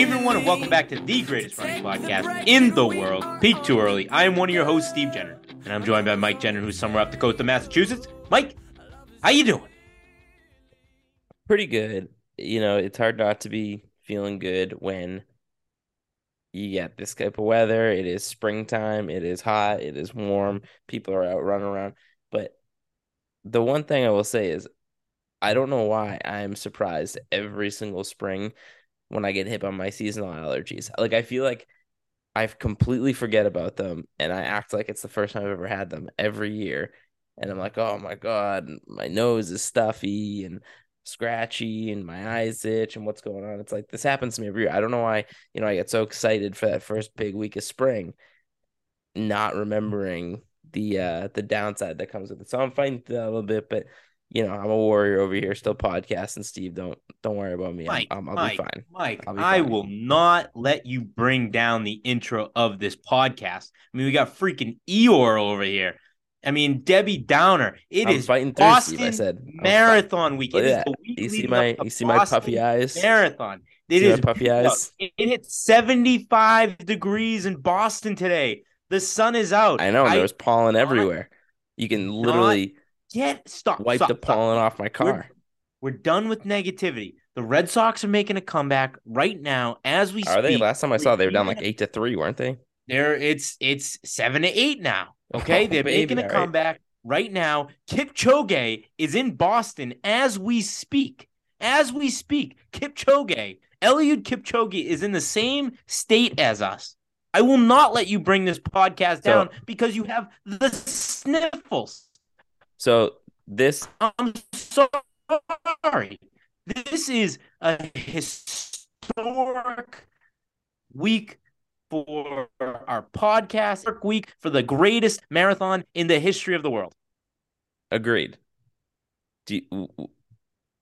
Hey everyone, and welcome back to the greatest running podcast in the world, Peak Too Early. I am one of your hosts, Steve Jenner, and I'm joined by Mike Jenner, who's somewhere up the coast of Massachusetts. Mike, how you doing? pretty good. You know, it's hard not to be feeling good when you get this type of weather. It is springtime, it is hot, it is warm, people are out running around. But the one thing I will say is I don't know why I'm surprised every single spring when I get hit by my seasonal allergies. Like I feel like I've completely forget about them and I act like it's the first time I've ever had them every year. And I'm like, oh my God, my nose is stuffy and scratchy and my eyes itch and what's going on. It's like this happens to me every year. I don't know why, you know, I get so excited for that first big week of spring, not remembering the uh the downside that comes with it. So I'm fighting a little bit, but you know, I'm a warrior over here, still podcasting. Steve, don't don't worry about me. Mike, I'm, I'll Mike, be fine. Mike, I'll I will not let you bring down the intro of this podcast. I mean, we got freaking Eeyore over here. I mean, Debbie Downer. It I'm is fighting through, Boston Steve. I said Marathon week. It is week You see my you see my puffy eyes? Marathon. It my puffy eyes? It, it hit 75 degrees in Boston today. The sun is out. I know, and I there was pollen everywhere. You can literally get stop. wipe stop, the stop. pollen off my car. We're done with negativity. The Red Sox are making a comeback right now as we Are they? speak. Last time I saw, they were down like eight to three, weren't they? They're it's it's seven to eight now. Oh, okay, Oh, they're baby, making a all right. comeback right now. Kipchoge is in Boston as we speak. As we speak, Kipchoge, Eliud Kipchoge is in the same state as us. I will not let you bring this podcast So- down because you have the sniffles. So this I'm sorry. This is a historic week for our podcast, week for the greatest marathon in the history of the world. agreed. Do you,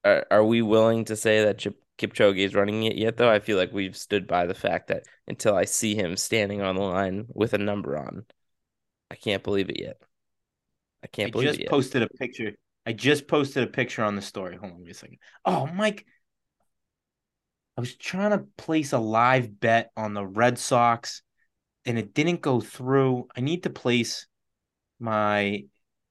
are, are we willing to say that Chip, Kipchoge is running it yet? Though I feel like we've stood by the fact that until I see him standing on the line with a number on, I can't believe it yet. I can't I believe just it posted a picture. I just posted a picture on the story. Hold on wait a second. Oh, Mike. I was trying to place a live bet on the Red Sox and it didn't go through. I need to place my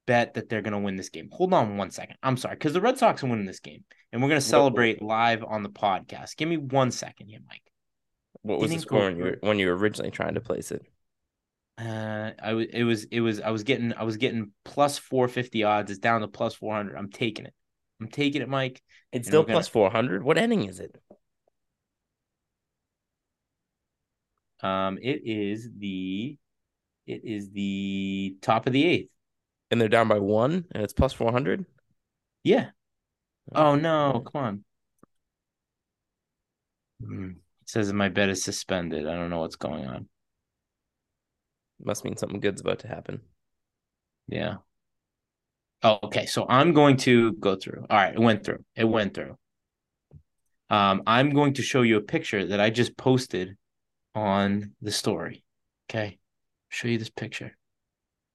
bet that they're going to win this game. Hold on one second. I'm sorry, because the Red Sox are winning this game and we're going to celebrate live on the podcast. Give me one second here, Mike. what was the didn't score when you were, when you were originally trying to place it? Uh, I was, it was, it was, I was getting, I was getting plus 450 odds. It's down to plus 400. I'm taking it. I'm taking it, Mike. It's still plus four hundred. What inning is it? Um, it is the, it is the top of the eighth. And they're down by one, and it's plus four hundred. Yeah. Oh no, come on. Hmm. It says my bet is suspended. I don't know what's going on. Must mean something good's about to happen. Yeah. Oh, okay. So I'm going to go through. All right, it went through. It went through. Um, I'm going to show you a picture that I just posted on the story. Okay. Show you this picture.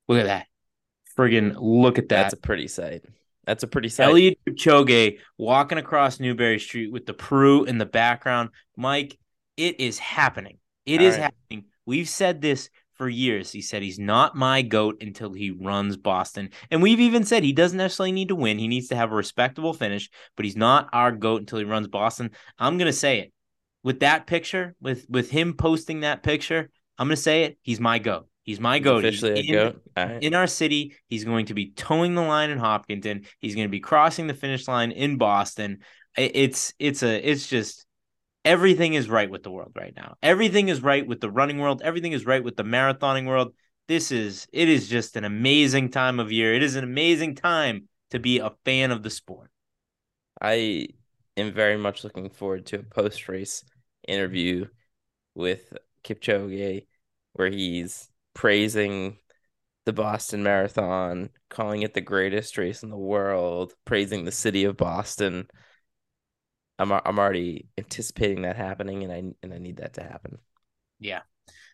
Look at that. Friggin' look at that. That's a pretty sight. That's a pretty sight. Eliud Kipchoge walking across Newbury Street with the Pru in the background. Mike, it is happening. It All is right. happening. We've said this for years. He said he's not my goat until he runs Boston. And we've even said he doesn't necessarily need to win. He needs to have a respectable finish, but he's not our goat until he runs Boston. I'm going to say it. With that picture, with with him posting that picture, I'm going to say it. He's my goat. He's my goat. He's in- goat. Right. in our city. He's going to be toeing the line in Hopkinton. He's going to be crossing the finish line in Boston. It's it's a it's just everything is right with the world right now. Everything is right with the running world. Everything is right with the marathoning world. This is it is just an amazing time of year. It is an amazing time to be a fan of the sport. I am very much looking forward to a post race interview with Kipchoge where he's praising the Boston Marathon, calling it the greatest race in the world, praising the city of Boston. I'm I'm already anticipating that happening, and I and I need that to happen. Yeah.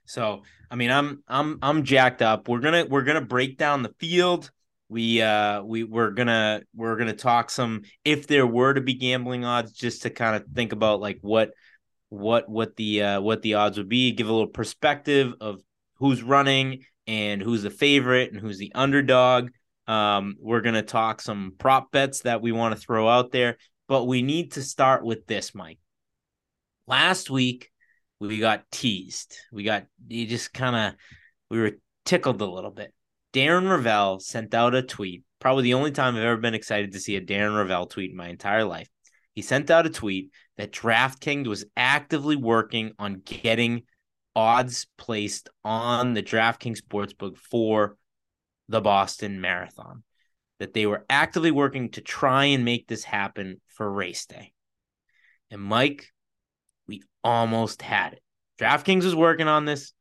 So I mean, I'm I'm I'm jacked up. We're gonna we're gonna break down the field. We uh we we're gonna we're gonna talk some if there were to be gambling odds, just to kind of think about like what what what the uh what the odds would be, give a little perspective of who's running and who's the favorite and who's the underdog. Um, we're gonna talk some prop bets that we want to throw out there, but we need to start with this, Mike. Last week we got teased. We got you just kind of we were tickled a little bit. Darren Rovell sent out a tweet. Probably the only time I've ever been excited to see a Darren Rovell tweet in my entire life. He sent out a tweet that DraftKings was actively working on getting odds placed on the DraftKings Sportsbook for the Boston Marathon. That they were actively working to try and make this happen for race day. And Mike, we almost had it. DraftKings was working on this.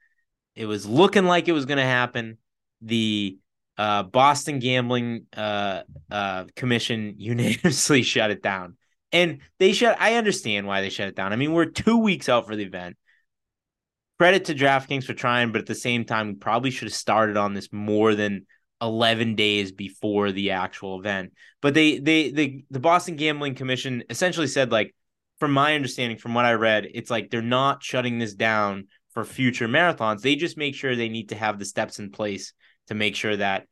It was looking like it was going to happen. The uh, Boston Gambling uh, uh, Commission unanimously shut it down. And they shut, I understand why they shut it down. I mean, we're two weeks out for the event. Credit to DraftKings for trying, but at the same time, we probably should have started on this more than 11 days before the actual event. But they, they, they, the Boston Gambling Commission essentially said, like, from my understanding, from what I read, it's like they're not shutting this down for future marathons. They just make sure they need to have the steps in place to make sure that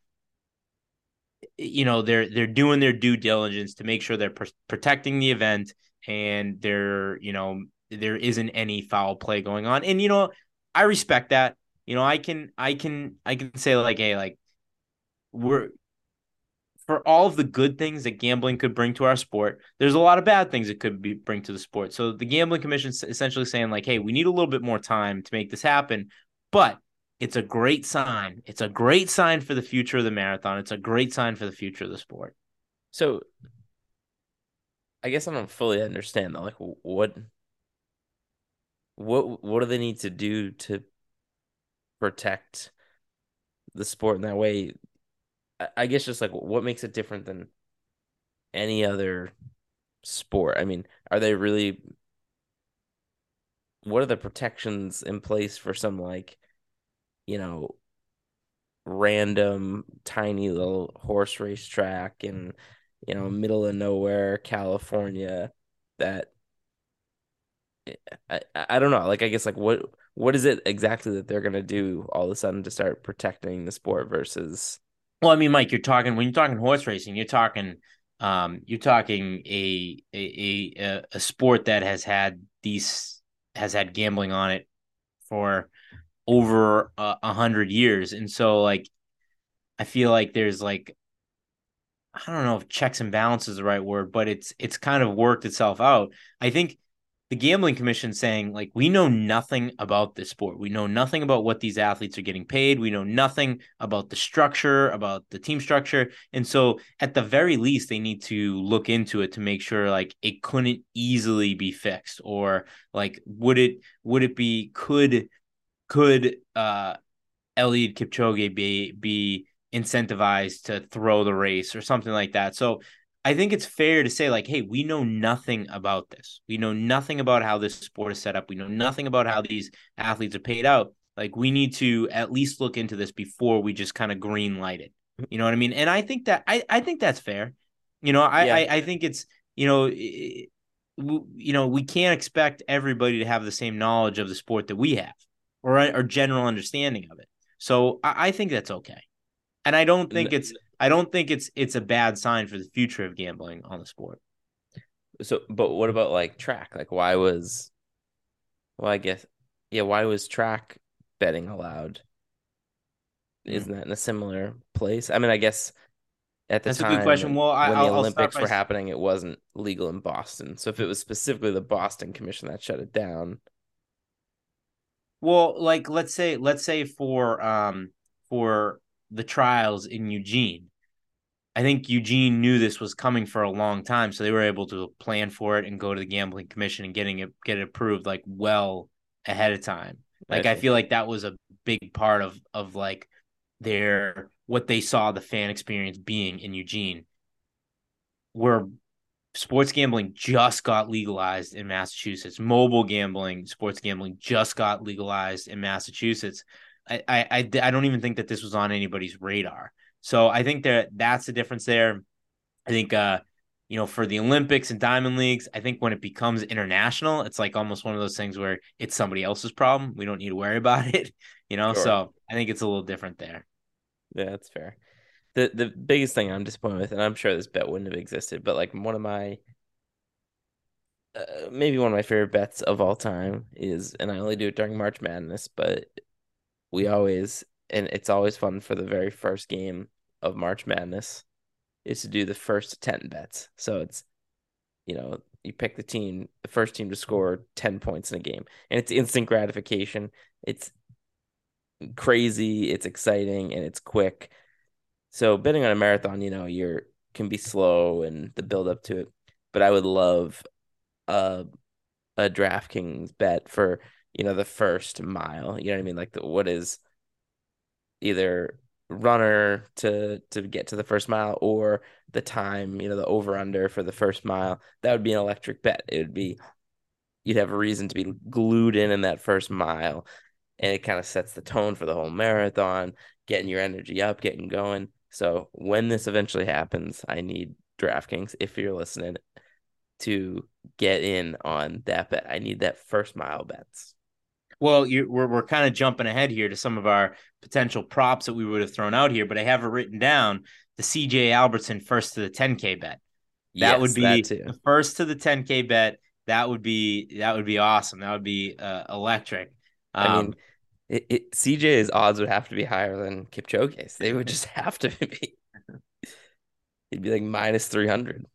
you know they're they're doing their due diligence to make sure they're pr- protecting the event and there you know there isn't any foul play going on. And you know, I respect that. You know, I can I can I can say like, hey, like we're for all of the good things that gambling could bring to our sport, there's a lot of bad things it could be bring to the sport. So the gambling commission is essentially saying like, hey, we need a little bit more time to make this happen, but it's a great sign. It's a great sign for the future of the marathon. It's a great sign for the future of the sport. So I guess I don't fully understand though. Like what what what do they need to do to protect the sport in that way? I guess just like what makes it different than any other sport? I mean, are they really what are the protections in place for some like, you know, random tiny little horse race track in, you know, mm-hmm. middle of nowhere, California that I, I don't know. Like I guess like what what is it exactly that they're gonna do all of a sudden to start protecting the sport versus well, I mean, Mike, you're talking when you're talking horse racing, you're talking um you're talking a a a, a sport that has had these has had gambling on it for over a, a hundred years. And so like I feel like there's like I don't know if checks and balances is the right word, but it's it's kind of worked itself out. I think the gambling commission saying like we know nothing about this sport. We know nothing about what these athletes are getting paid. We know nothing about the structure about the team structure. And so at the very least they need to look into it to make sure like it couldn't easily be fixed or like would it would it be could could uh Eliud Kipchoge be be incentivized to throw the race or something like that? So I think it's fair to say, like, hey, we know nothing about this. We know nothing about how this sport is set up. We know nothing about how these athletes are paid out. Like, we need to at least look into this before we just kind of green light it. You know what I mean? And I think that I, I think that's fair. You know, I, yeah. I, I think it's you know, it, you know, we can't expect everybody to have the same knowledge of the sport that we have, or or general understanding of it. So I, I think that's okay. And I don't think it's I don't think it's it's a bad sign for the future of gambling on the sport. So, but what about like track? Like, why was, well, I guess, yeah, why was track betting allowed? Hmm. Isn't that in a similar place? I mean, I guess at the That's time, a good question. Well, I, when the I'll Olympics by... were happening, it wasn't legal in Boston. So if it was specifically the Boston Commission that shut it down, well, like let's say, let's say for um for the trials in Eugene. I think Eugene knew this was coming for a long time, so they were able to plan for it and go to the gambling commission and getting it get it approved like well ahead of time. Like I, I feel like that was a big part of of like their what they saw the fan experience being in Eugene. Where sports gambling just got legalized in Massachusetts. Mobile gambling, sports gambling just got legalized in Massachusetts. I, I, I, I don't even think that this was on anybody's radar. So I think that that's the difference there. I think, uh, you know, for the Olympics and Diamond Leagues, I think when it becomes international, it's like almost one of those things where it's somebody else's problem. We don't need to worry about it, you know. Sure. So I think it's a little different there. Yeah, that's fair. The the biggest thing I'm disappointed with, and I'm sure this bet wouldn't have existed, but like one of my uh, maybe one of my favorite bets of all time is, and I only do it during March Madness, but we always and it's always fun for the very first game of March Madness is to do the first 10 bets. So it's, you know, you pick the team, the first team to score 10 points in a game. And it's instant gratification. It's crazy, it's exciting, and it's quick. So betting on a marathon, you know, you're can be slow and the build up to it. But I would love a a DraftKings bet for, you know, the first mile. You know what I mean? Like the what is either runner to to get to the first mile or the time, you know, the over under for the first mile. That would be an electric bet. It would be you'd have a reason to be glued in in that first mile and it kind of sets the tone for the whole marathon, getting your energy up, getting going. So when this eventually happens, I need DraftKings if you're listening to get in on that bet. I need that first mile bets. Well, you, we're we're kind of jumping ahead here to some of our potential props that we would have thrown out here, but I have it written down: the CJ Albertson first to the 10k bet. That yes, would be that the first to the 10k bet. That would be that would be awesome. That would be uh, electric. Um, I mean, um, it, it, CJ's odds would have to be higher than Kipchoge's. They would just have to be. He'd be like minus three hundred.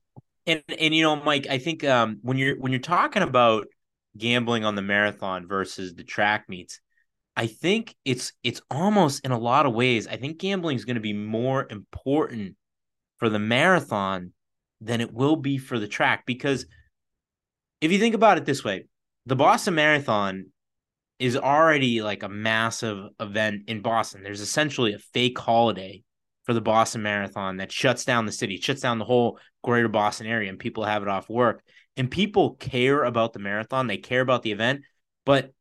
And and you know, Mike, I think um, when you're when you're talking about gambling on the marathon versus the track meets, I think it's it's almost in a lot of ways. I think gambling is going to be more important for the marathon than it will be for the track because if you think about it this way, the Boston Marathon is already like a massive event in Boston. There's essentially a fake holiday for the Boston Marathon that shuts down the city, shuts down the whole greater Boston area, and people have it off work. And people care about the marathon, they care about the event, but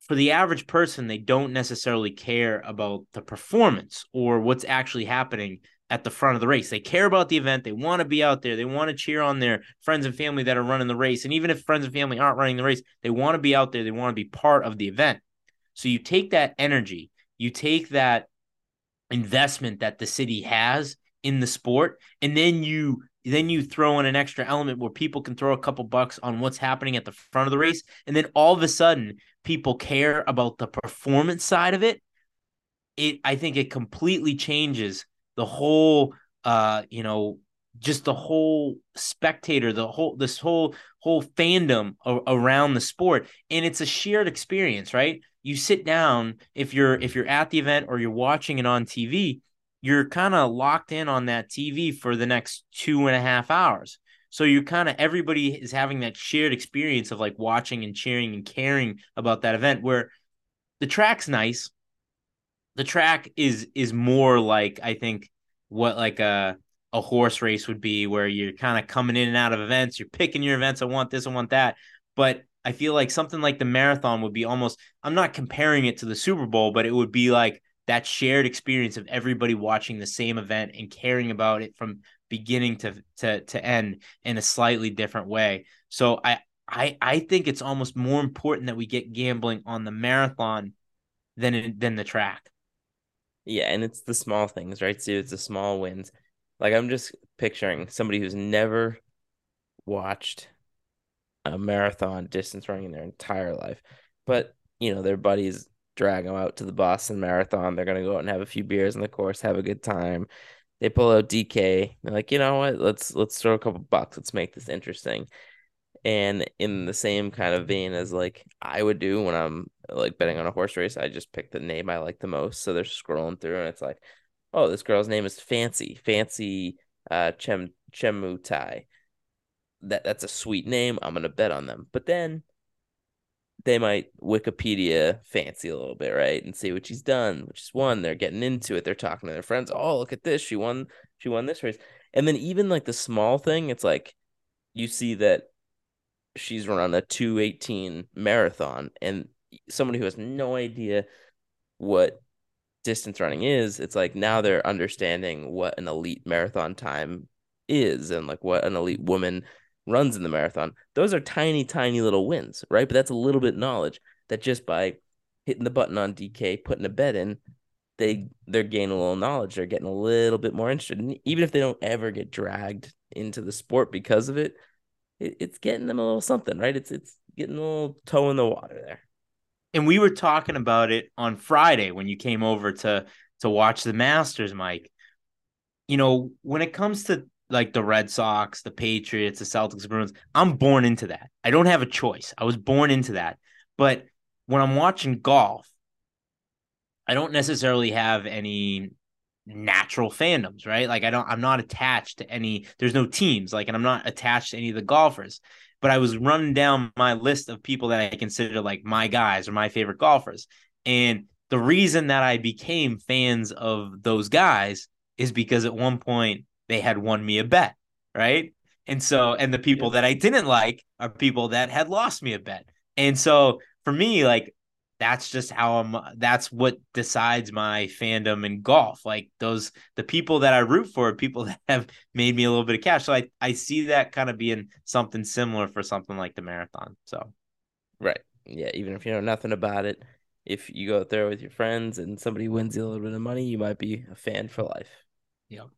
for the average person, they don't necessarily care about the performance or what's actually happening at the front of the race. They care about the event. They want to be out there. They want to cheer on their friends and family that are running the race. And even if friends and family aren't running the race, they want to be out there. They want to be part of the event. So you take that energy, you take that investment that the city has in the sport, and then you then you throw in an extra element where people can throw a couple bucks on what's happening at the front of the race, and then all of a sudden people care about the performance side of it. It I think it completely changes the whole uh you know just the whole spectator the whole this whole whole fandom around the sport and it's a shared experience right you sit down if you're if you're at the event or you're watching it on tv you're kind of locked in on that tv for the next two and a half hours so you're kind of everybody is having that shared experience of like watching and cheering and caring about that event where the track's nice the track is is more like I think what like a a horse race would be where you're kind of coming in and out of events, you're picking your events, I want this, I want that. But I feel like something like the marathon would be almost I'm not comparing it to the Super Bowl, but it would be like that shared experience of everybody watching the same event and caring about it from beginning to to to end in a slightly different way. So I I I think it's almost more important that we get gambling on the marathon than than the track. Yeah, and it's the small things, right? So it's the small wins. Like I'm just picturing somebody who's never watched a marathon distance running in their entire life, but you know their buddies drag them out to the Boston Marathon. They're gonna go out and have a few beers in the course, have a good time. They pull out DK. They're like, you know what? Let's let's throw a couple bucks. Let's make this interesting. And in the same kind of vein as like I would do when I'm like betting on a horse race, I just pick the name I like the most. So they're scrolling through and it's like, oh, this girl's name is Fancy, Fancy uh Chem Chemutai. That that's a sweet name. I'm gonna bet on them. But then they might Wikipedia fancy a little bit, right? And see what she's done, which is one. They're getting into it. They're talking to their friends. Oh, look at this. She won, she won this race. And then even like the small thing, it's like you see that she's run a 218 marathon and somebody who has no idea what distance running is, it's like now they're understanding what an elite marathon time is and like what an elite woman runs in the marathon. Those are tiny, tiny little wins, right? But that's a little bit knowledge that just by hitting the button on DK, putting a bet in, they they're gaining a little knowledge. They're getting a little bit more interested. And even if they don't ever get dragged into the sport because of it, it it's getting them a little something, right? It's it's getting a little toe in the water there. And we were talking about it on Friday when you came over to to watch the Masters, Mike. You know, when it comes to like the Red Sox, the Patriots, the Celtics, the Bruins. I'm born into that. I don't have a choice. I was born into that. But when I'm watching golf, I don't necessarily have any natural fandoms, right? Like I don't I'm not attached to any there's no teams, like and I'm not attached to any of the golfers. But I was running down my list of people that I consider like my guys or my favorite golfers. And the reason that I became fans of those guys is because at one point they had won me a bet, right? And so, and the people that I didn't like are people that had lost me a bet. And so for me, like, that's just how I'm, that's what decides my fandom in golf. Like, those, the people that I root for, people that have made me a little bit of cash. So I, I see that kind of being something similar for something like the marathon. So, right. Yeah. Even if you know nothing about it, if you go out there with your friends and somebody wins you a little bit of money, you might be a fan for life. Yep.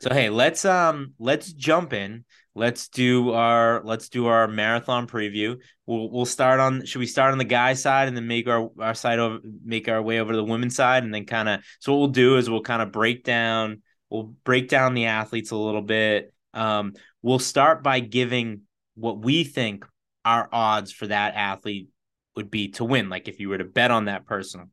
So hey, let's um let's jump in. Let's do our let's do our marathon preview. We'll we'll start on should we start on the guy side and then make our our side over make our way over to the women's side and then kind of so what we'll do is we'll kind of break down we'll break down the athletes a little bit. Um we'll start by giving what we think our odds for that athlete would be to win like if you were to bet on that person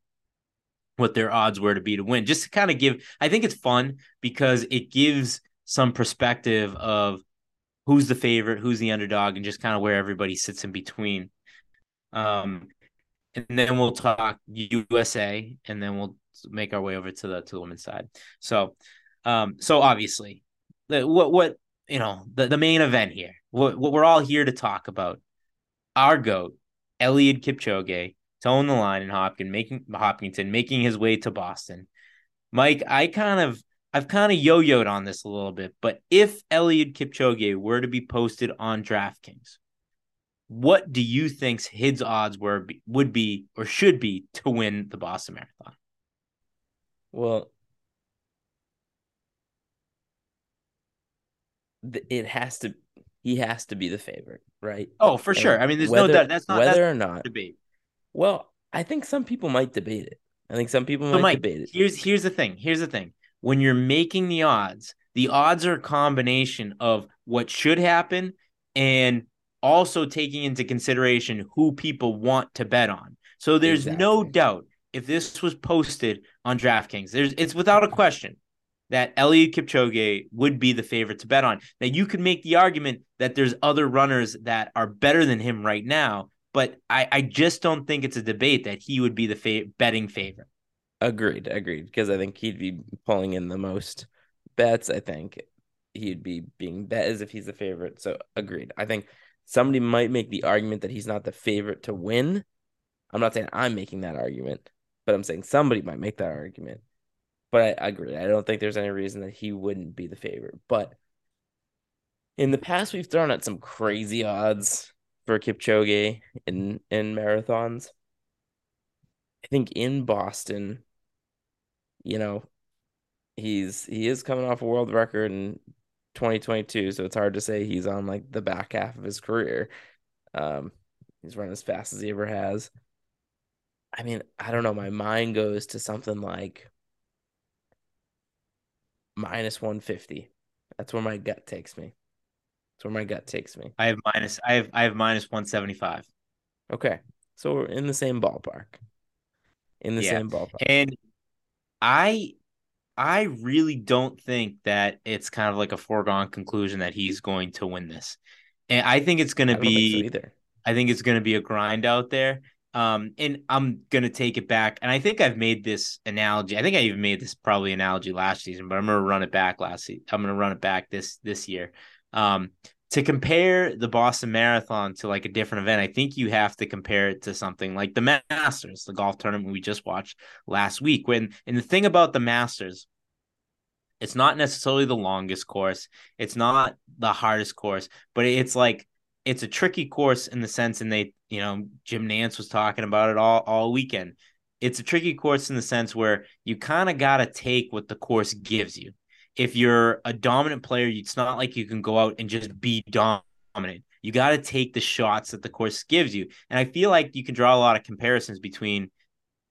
what their odds were to be to win, just to kind of give. I think it's fun because it gives some perspective of who's the favorite, who's the underdog, and just kind of where everybody sits in between. Um, and then we'll talk USA, and then we'll make our way over to the to the women's side. So, um, so obviously, the, what what you know the the main event here, what what we're all here to talk about, our goat, Eliud Kipchoge, toeing the line in Hopkins, making Hopkinton, making his way to Boston. Mike, I kind of I've kind of yo-yoed on this a little bit, but if Eliud Kipchoge were to be posted on DraftKings, what do you think's his odds were would be or should be to win the Boston Marathon? Well, it has to he has to be the favorite, right? Oh, for and sure. I mean, there's whether, no doubt that's not whether that's or not debate. Well, I think some people might debate it. I think some people so might Mike, debate it. Here's here's the thing. Here's the thing. When you're making the odds, the odds are a combination of what should happen and also taking into consideration who people want to bet on. So there's exactly. no doubt if this was posted on DraftKings, there's it's without a question that Eliud Kipchoge would be the favorite to bet on. Now you could make the argument that there's other runners that are better than him right now but I, I just don't think it's a debate that he would be the fa- betting favorite. Agreed, agreed. Because I think he'd be pulling in the most bets. I think he'd be being bet as if he's the favorite. So agreed. I think somebody might make the argument that he's not the favorite to win. I'm not saying I'm making that argument, but I'm saying somebody might make that argument. But I, I agree. I don't think there's any reason that he wouldn't be the favorite. But in the past, we've thrown out some crazy odds for Kipchoge in in marathons. I think in Boston, you know, he's he is coming off a world record in 2022, so it's hard to say he's on like the back half of his career. Um, he's running as fast as he ever has. I mean, I don't know. My mind goes to something like minus 150. That's where my gut takes me. That's where my gut takes me. I have minus. I have. I have minus one seventy five. Okay, so we're in the same ballpark. In the yeah. same ballpark. And I, I really don't think that it's kind of like a foregone conclusion that he's going to win this. And I think it's going to be. So either. I think it's going to be a grind out there. Um, and I'm gonna take it back, and I think I've made this analogy. I think I even made this probably analogy last season, but I'm gonna run it back last season. I'm gonna run it back this this year. Um, to compare the Boston Marathon to like a different event, I think you have to compare it to something like the Masters, the golf tournament we just watched last week. When and the thing about the Masters, it's not necessarily the longest course, it's not the hardest course, but it's like it's a tricky course in the sense, and they, you know, Jim Nantz was talking about it all all weekend. It's a tricky course in the sense where you kind of got to take what the course gives you. If you're a dominant player, it's not like you can go out and just be dominant. You got to take the shots that the course gives you. And I feel like you can draw a lot of comparisons between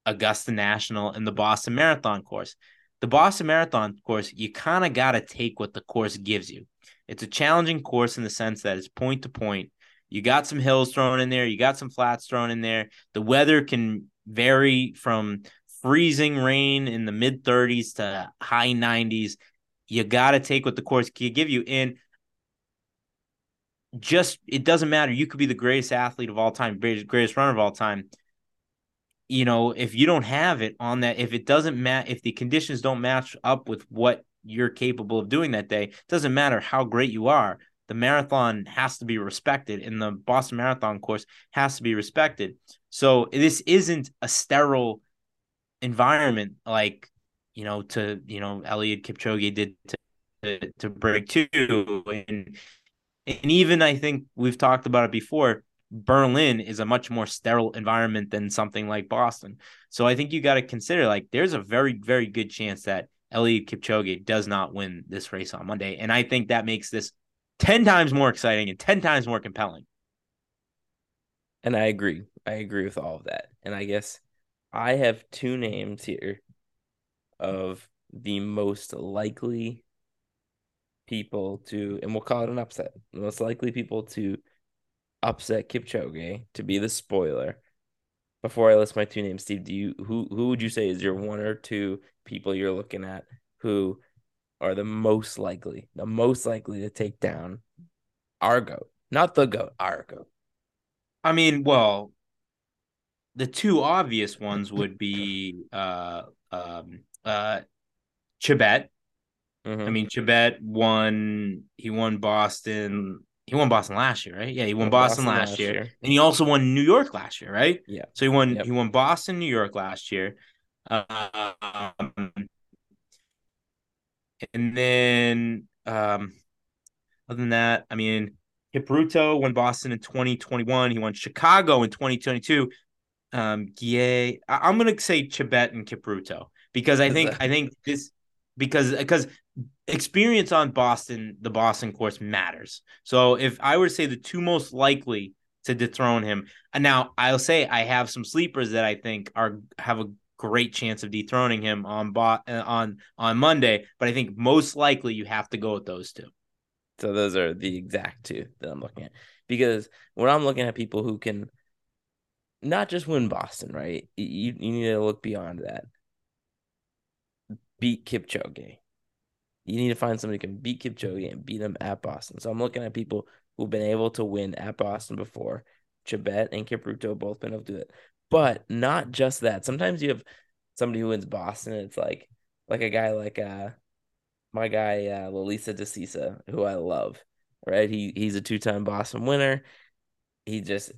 Augusta National and the Boston Marathon course. The Boston Marathon course, you kind of got to take what the course gives you. It's a challenging course in the sense that it's point to point. You got some hills thrown in there, you got some flats thrown in there. The weather can vary from freezing rain in the mid 30s to high 90s. You got to take what the course can give you. And just, it doesn't matter. You could be the greatest athlete of all time, greatest greatest runner of all time. You know, if you don't have it on that, if it doesn't match, if the conditions don't match up with what you're capable of doing that day. It doesn't matter how great you are. The marathon has to be respected, and the Boston Marathon course has to be respected. So this isn't a sterile environment like you know to you know Eliud Kipchoge did to to, break two, and and even I think we've talked about it before. Berlin is a much more sterile environment than something like Boston. So I think you got to consider like there's a very very good chance that Eliud Kipchoge does not win this race on Monday. And I think that makes this 10 times more exciting and 10 times more compelling. And I agree. I agree with all of that. And I guess I have two names here of the most likely people to, and we'll call it an upset, the most likely people to upset Kipchoge to be the spoiler. Before I list my two names, Steve, do you who who would you say is your one or two people you're looking at who are the most likely, the most likely to take down our goat, not the goat, our goat. I mean, well, the two obvious ones would be uh um uh Chebet. Mm-hmm. I mean, Chebet won. He won Boston. He won Boston last year, right? Yeah, he won, won Boston, Boston, last, last year. year. and he also won New York last year, right? Yeah. So he won. Yep. He won Boston, New York last year. Um, and then, um, other than that, I mean, Kipruto won Boston in 2021. He won Chicago in 2022. Um, Guier, I- am gonna say Chebet and Kipruto because I think I think this because because experience on Boston, the Boston course matters. So if I were to say the two most likely to dethrone him, and now I'll say I have some sleepers that I think are have a great chance of dethroning him on bot uh, on on Monday. But I think most likely you have to go with those two. So those are the exact two that I'm looking at because when I'm looking at people who can not just win Boston, right? You you need to look beyond that. Beat Kipchoge. You need to find somebody who can beat Kipchoge and beat him at Boston. So I'm looking at people who've been able to win at Boston before. Chebet and Kipruto both been able to do it. But not just that. Sometimes you have somebody who wins Boston. it's like like a guy like uh my guy uh Lelisa Desisa, who I love. Right? He he's a two time Boston winner. He just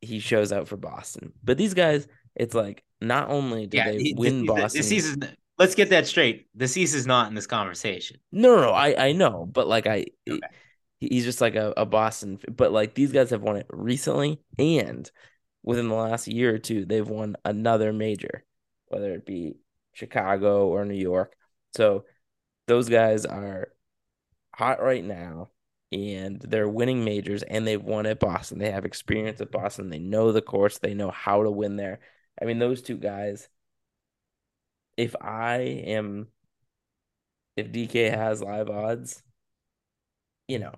he shows out for Boston. But these guys, it's like not only do yeah, they he, win the, Boston. Desisa's, let's get that straight. The cease is not in this conversation. No, no, no. I I know, but like I. Okay. He's just like a, a Boston, but like these guys have won it recently, and within the last year or two, they've won another major, whether it be Chicago or New York. So those guys are hot right now and they're winning majors and they've won at Boston. They have experience at Boston. They know the course, they know how to win there. I mean, those two guys, if I am, if DK has live odds, you know,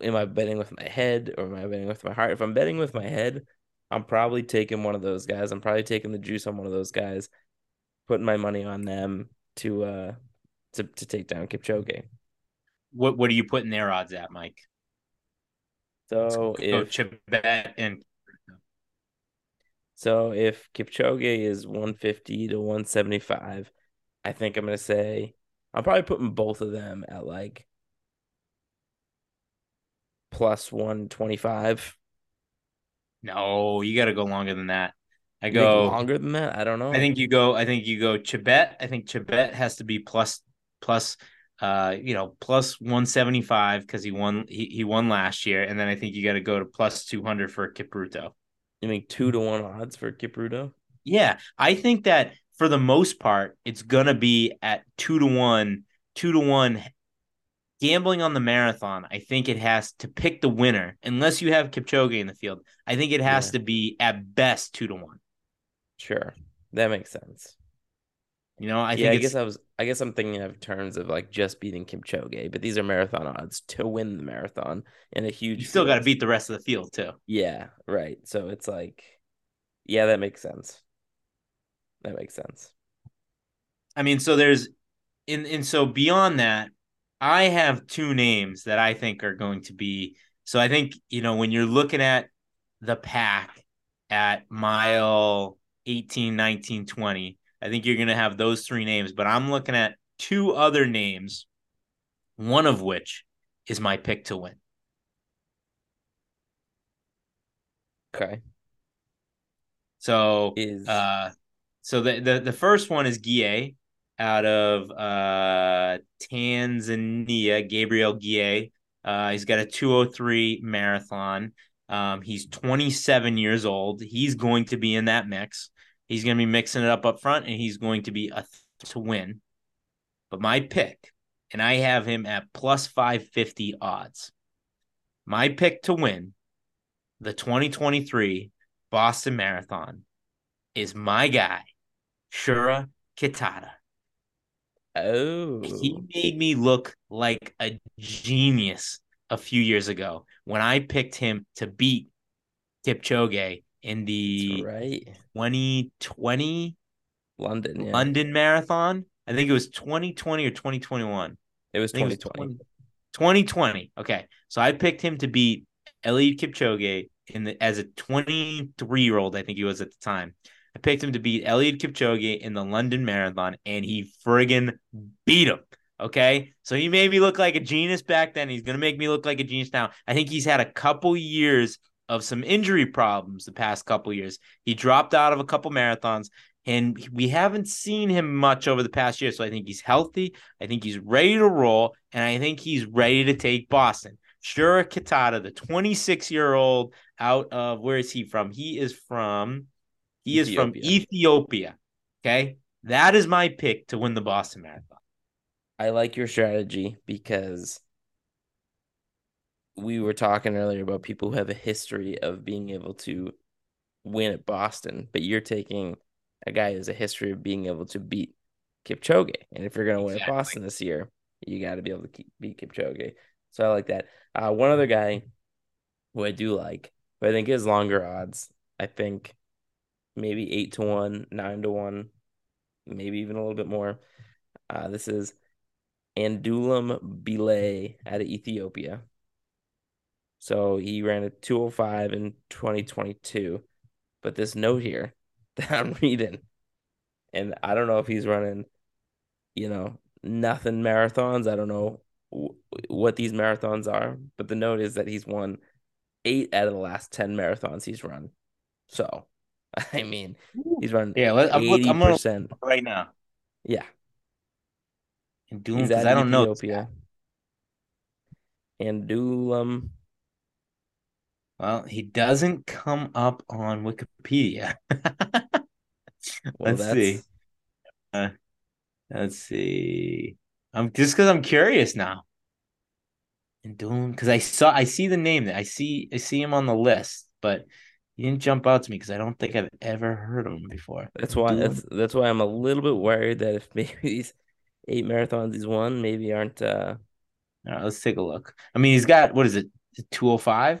am I betting with my head or am I betting with my heart? If I'm betting with my head, I'm probably taking one of those guys. I'm probably taking the juice on one of those guys, putting my money on them to uh to to take down Kipchoge. What what are you putting their odds at, Mike? So if Chebet and So if Kipchoge is 150 to 175, I think I'm gonna say I'm probably putting both of them at like plus 125. No, you got to go longer than that. I You go longer than that. I don't know. I think you go. I think you go. Chebet. I think Chebet has to be plus plus. Uh, you know, plus one seventy five because he won. He, he won last year, and then I think you got to go to plus two hundred for Kipruto. You make two to one odds for Kipruto. Yeah, I think that for the most part, it's gonna be at two to one, two to one. Gambling on the marathon, I think it has to pick the winner, unless you have Kipchoge in the field. I think it has Yeah. to be at best two to one. Sure, that makes sense. You know, I yeah, think I guess I was. I guess I'm thinking of terms of like just beating Kipchoge, but these are marathon odds to win the marathon in a huge. you still got to beat the rest of the field too. Yeah, right. So it's like, yeah, that makes sense. That makes sense. I mean, so there's and and so beyond that, I have two names that I think are going to be so I think, you know, when you're looking at the pack at mile 18, 19, 20, I think you're going to have those three names, but I'm looking at two other names, one of which is my pick to win. Okay. So Is Uh, so the the, the first one is Geay out of uh Tanzania, Gabriel Geay. Uh, he's got a 203 marathon. Um, he's 27 years old. He's going to be in that mix. He's going to be mixing it up up front, and he's going to be a th- to win. But my pick, and I have him at plus 550 odds. My pick to win the 2023 Boston Marathon is my guy, Shura Kitata. oh He made me look like a genius a few years ago when I picked him to beat Kipchoge in that's the right. 2020 London, yeah. London Marathon. I think it was 2020 or 2021. It was I think it was 2020. 2020. Okay. So I picked him to beat Eliud Kipchoge in the as a 23 year old, I think he was at the time. I picked him to beat Eliud Kipchoge in the London Marathon, and he friggin' beat him. Okay. So he made me look like a genius back then. He's gonna make me look like a genius now. I think he's had a couple years of some injury problems the past couple years. He dropped out of a couple marathons. And we haven't seen him much over the past year. So I think he's healthy. I think he's ready to roll. And I think he's ready to take Boston. Shura Kitata, the 26 year old out of where is he from? He is from he is from Ethiopia. Ethiopia. Okay. That is my pick to win the Boston Marathon. I like your strategy because we were talking earlier about people who have a history of being able to win at Boston, but you're taking a guy who has a history of being able to beat Kipchoge. And if you're going to win at Boston this year, you got to be able to keep, beat Kipchoge. So I like that. Uh, one other guy who I do like, who I think is longer odds, I think maybe eight to one, nine to one, maybe even a little bit more. Uh, this is Andulam Bile out of Ethiopia. So he ran a 205 in 2022. But this note here that I'm reading, and I don't know if he's running, you know, nothing marathons. I don't know w- what these marathons are, but the note is that he's won eight out of the last 10 marathons he's run. So, I mean, he's run Yeah, let, I'm, look, I'm gonna 80%. right now Yeah, and do him because I don't know. this Ethiopia. Well, he doesn't come up on Wikipedia. Well, Let's see. Uh, let's see. I'm just because I'm curious now. And doing because I saw I see the name that I see I see him on the list, but he didn't jump out to me because I don't think I've ever heard of him before. that's why that's that's why I'm a little bit worried that if maybe these eight marathons he's won maybe aren't uh All right, let's take a look. I mean, he's got what is it, 205?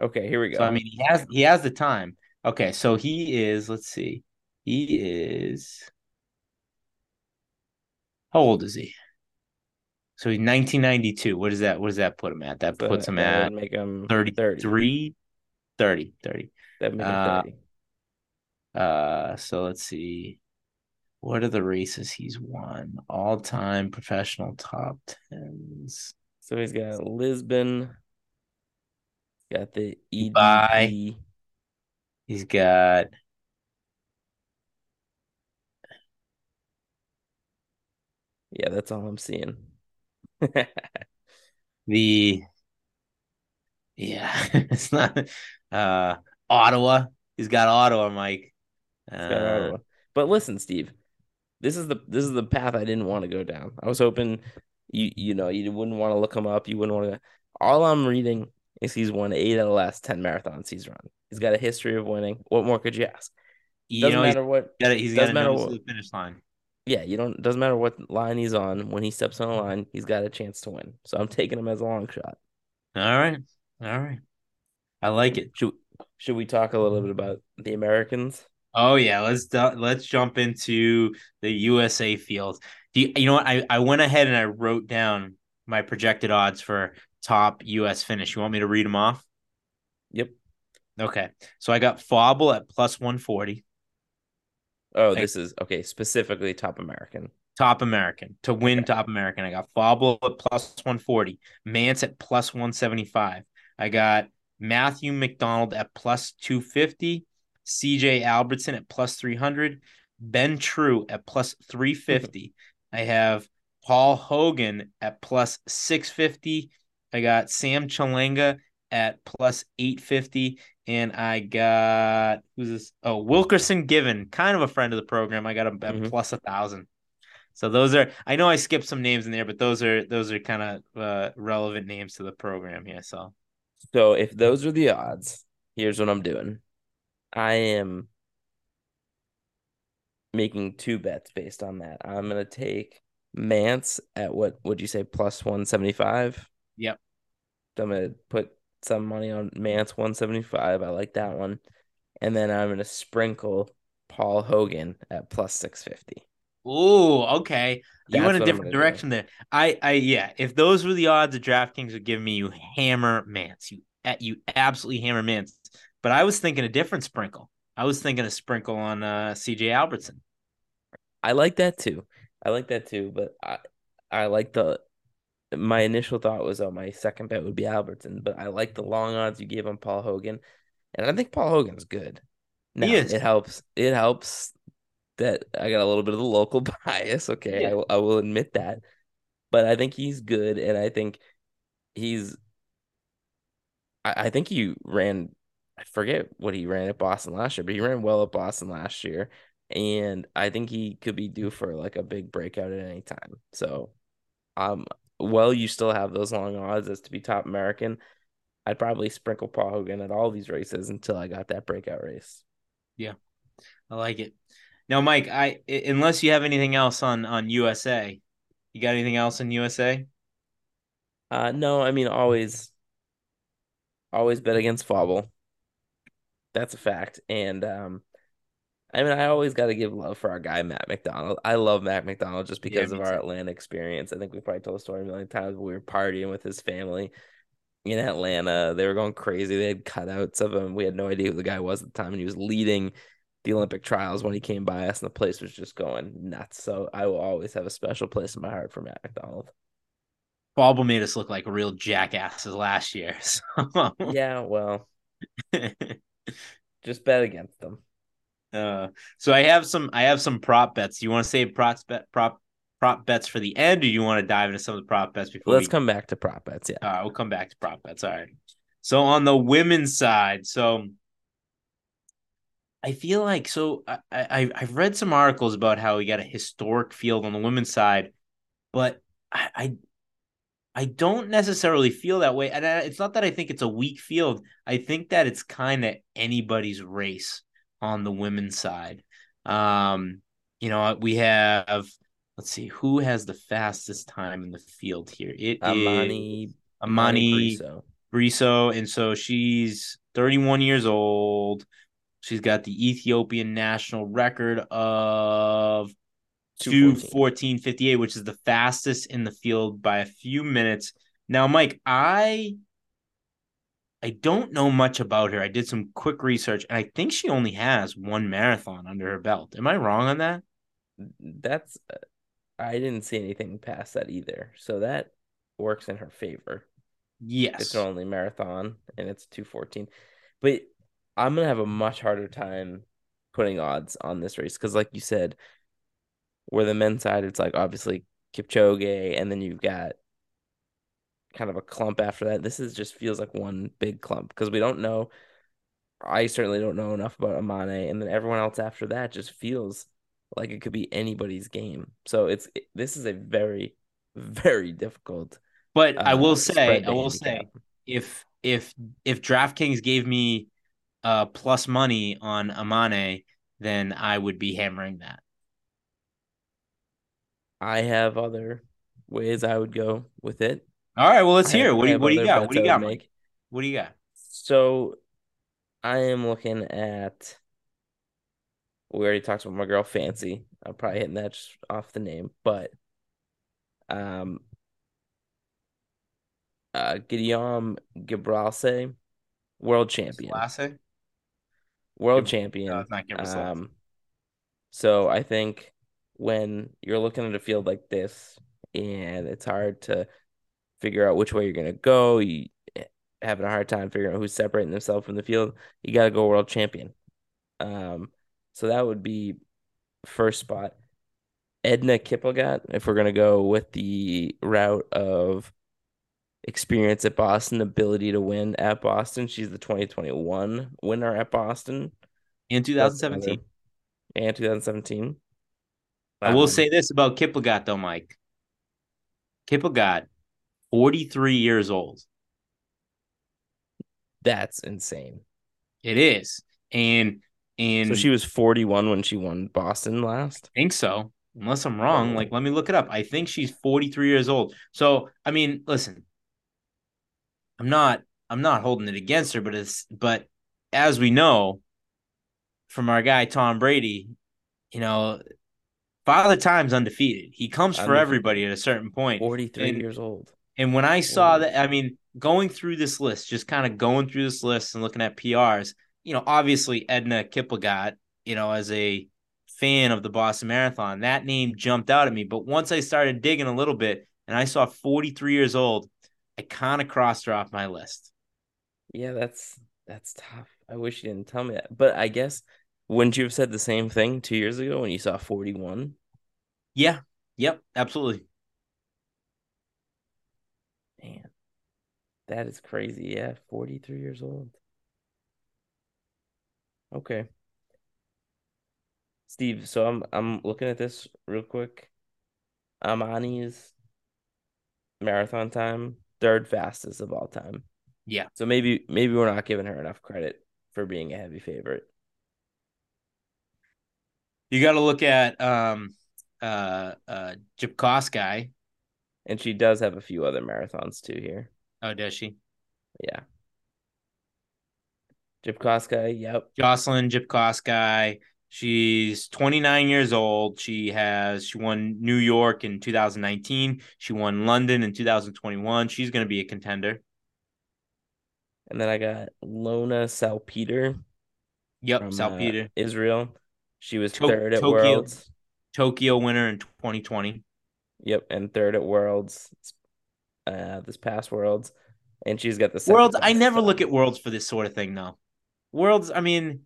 Okay, here we go. So I mean, he has he has the time. Okay, so he is. Let's see, he is. How old is he? So he's 1992. What is that? What does that put him at? That puts him that at make him 33, 30. 30, 30. That'd make him Uh, 30. Uh, so let's see. What are the races he's won? All time professional top tens. So he's got Lisbon, got the E Dubai. EDP. He's got Yeah, that's all I'm seeing. the yeah, it's not uh Ottawa. He's got Ottawa, Mike. Got Uh, Ottawa. But listen, Steve, this is the this is the path I didn't want to go down. I was hoping you you know you wouldn't want to look him up. You wouldn't want to. All I'm reading is he's won eight of the last ten marathons he's run. He's got a history of winning. What more could you ask? you Doesn't know, he's matter what. got a, he's got what- to the finish line. Yeah, you don't. Doesn't matter what line he's on. When he steps on a line, he's got a chance to win. So I'm taking him as a long shot. All right, all right. I like it. Should should we talk a little bit about the Americans? Oh yeah, let's do- let's jump into the USA field. Do you, you know what? I, I went ahead and I wrote down my projected odds for top US finish. You want me to read them off? Yep. Okay. So I got Fauble at plus 140, Oh, this is okay. Specifically, top American. top American to win top American. I got Fauble at plus 140, Mantz at plus 175. I got Matthew McDonald at plus 250, CJ Albertson at plus 300, Ben True at plus 350. I have Paul Hogan at plus 650. I got Sam Chelanga at plus 850. And I got who's this? Oh, Wilkerson Given, kind of a friend of the program. I got him at Mhm. plus a thousand. So those are I know I skipped some names in there, but those are those are kind of uh, relevant names to the program here. So So if those are the odds, here's what I'm doing. I am making two bets based on that. I'm gonna take Mantz at what would you say plus 175? Yep. I'm gonna put some money on Mantz 175. I like that one. And then I'm gonna sprinkle Paul Hogan at plus 650. Ooh, okay. You That's went a different gonna do. direction there. I, I, yeah. If those were the odds that DraftKings would give me, you hammer Mantz. You, you absolutely hammer Mantz. But I was thinking a different sprinkle. I was thinking a sprinkle on uh, CJ Albertson. I like that too. I like that too, but I I like the my initial thought was oh my second bet would be Albertson, but I like the long odds you gave on Paul Hogan. And I think Paul Hogan's good. Now, He is. it helps it helps that I got a little bit of the local bias, okay? I Yeah. will I will admit that. But I think he's good and I think he's I, I think he ran I forget what he ran at Boston last year, but he ran well at Boston last year. And I think he could be due for like a big breakout at any time. So, um, well, you still have those long odds as to be top American. I'd probably sprinkle Paul Hogan at all these races until I got that breakout race. Yeah, I like it. Now, Mike, I unless you have anything else on on USA, you got anything else in USA? Uh, no, I mean always, always bet against Fauble. That's a fact. And um, I mean I always got to give love for our guy Matt McDonald. I love Matt McDonald just because me of our too. Atlanta experience. I think we probably told the story a million times. We were partying with his family in Atlanta. They were going crazy. They had cutouts of him. We had no idea who the guy was at the time, and he was leading the Olympic trials when he came by us, and the place was just going nuts. So I will always have a special place in my heart for Matt McDonald. Fauble made us look like real jackasses last year. So Yeah, well, just bet against them. Uh, so I have some I have some prop bets. You want to save props bet prop prop bets for the end, or you want to dive into some of the prop bets before Let's we come back to prop bets. Yeah. All right, we'll come back to prop bets. All right. So on the women's side, so I feel like so I, I I've read some articles about how we got a historic field on the women's side, but I I, I don't necessarily feel that way. And I, it's not that I think it's a weak field. I think that it's kind of anybody's race on the women's side. Um, you know, we have let's see who has the fastest time in the field here. It is Amane Amane Beriso. Beriso, and so she's 31 years old. She's got the Ethiopian national record of 2:14. 214.58, which is the fastest in the field by a few minutes. Now, Mike, I I don't know much about her. I did some quick research, and I think she only has one marathon under her belt. Am I wrong on that? That's uh, I didn't see anything past that either. So that works in her favor. Yes. It's her only marathon and it's 214. But I'm going to have a much harder time putting odds on this race because, like you said, where the men's side, it's like obviously Kipchoge, and then you've got kind of a clump after that. This is just feels like one big clump because we don't know. I certainly don't know enough about Amane, and then everyone else after that just feels like it could be anybody's game. So it's it, this is a very, very difficult. But I uh, will say, I will say, if if if DraftKings gave me uh plus money on Amane, then I would be hammering that. I have other ways I would go with it. All right, well, let's hear. What do you, what do you got? What do you got? Mike? What do you got? So I am looking at. We already talked about my girl Fancy. I'm probably hitting that just off the name, but um, uh, Guillaume Gebreslase, world champion, Selassie? world Gib- champion. No, it's not. Um, so I think when you're looking at a field like this, and it's hard to figure out which way you're gonna go, you having a hard time figuring out who's separating themselves from the field. You got to go world champion. Um, so that would be first spot. Edna Kiplagat, if we're gonna go with the route of experience at Boston, ability to win at Boston. She's the 2021 winner at Boston In 2017. and 2017. I will say this about Kiplagat, though, Mike. Kiplagat, 43 years old. that's insane. It is. And and So she was 41 when she won Boston last. I think so. Unless I'm wrong. Like, let me look it up. I think she's 43 years old. So, I mean, listen, I'm not I'm not holding it against her, but it's but as we know from our guy Tom Brady, you know, Father Time's undefeated. He comes for everybody at a certain point. 43 And- years old. And when I saw that, I mean, going through this list, just kind of going through this list and looking at PRs, you know, obviously Edna Kiplagat, you know, as a fan of the Boston Marathon, that name jumped out at me. But once I started digging a little bit and I saw 43 years old, I kind of crossed her off my list. Yeah, that's that's tough. I wish you didn't tell me that. But I guess wouldn't you have said the same thing two years ago when you saw 41? Yeah. Yep. Absolutely. Man, that is crazy. Yeah, 43 years old. Okay. Steve, so I'm I'm looking at this real quick. Amane's marathon time, third fastest of all time. Yeah. So maybe maybe we're not giving her enough credit for being a heavy favorite. You got to look at um uh uh Jepkosgei. And she does have a few other marathons too here. Oh, does she? Yeah. Jipkoska, yep. Joyciline Jepkosgei. She's 29 years old. She has she won New York in 2019. She won London in 2021. She's going to be a contender. And then I got Lonah Salpeter Yep, from uh, Salpeter, Israel. She was To- third at Tokyo. Worlds. Tokyo winner in 2020. Yep, and third at Worlds. Uh, this past Worlds, and she's got the Worlds. I never time. look at Worlds for this sort of thing. No, Worlds. I mean,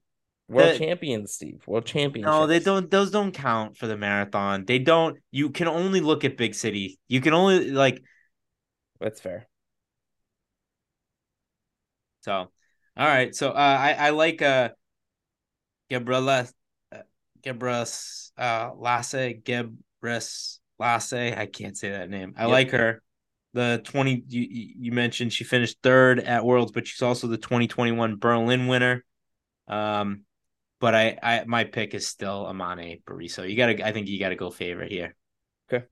World the- champions, Steve. World championships. no, they don't. Those don't count for the marathon. They don't. You can only look at big city. You can only like That's fair. So, all right. So, uh, I I like uh, Gabriela, uh, Gebras, uh, Lasse, Gebras Lasse. I can't say that name. I Yep. like her. The twenty you you mentioned she finished third at Worlds, but she's also the twenty twenty one Berlin winner. Um, but I I my pick is still Amane Beriso. You gotta. I think you gotta go favorite here. Okay.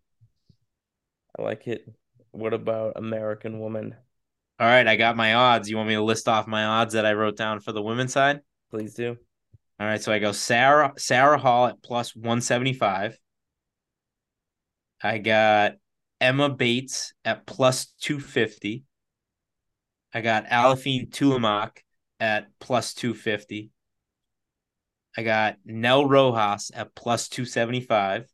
I like it. What about American Woman? All right, I got my odds. You want me to list off my odds that I wrote down for the women's side? Please do. All right, so I go Sara Sara Hall at plus 175. I got Emma Bates at plus 250. I got Aliphine Tuliamuk at plus 250. I got Nell Rojas at plus 275.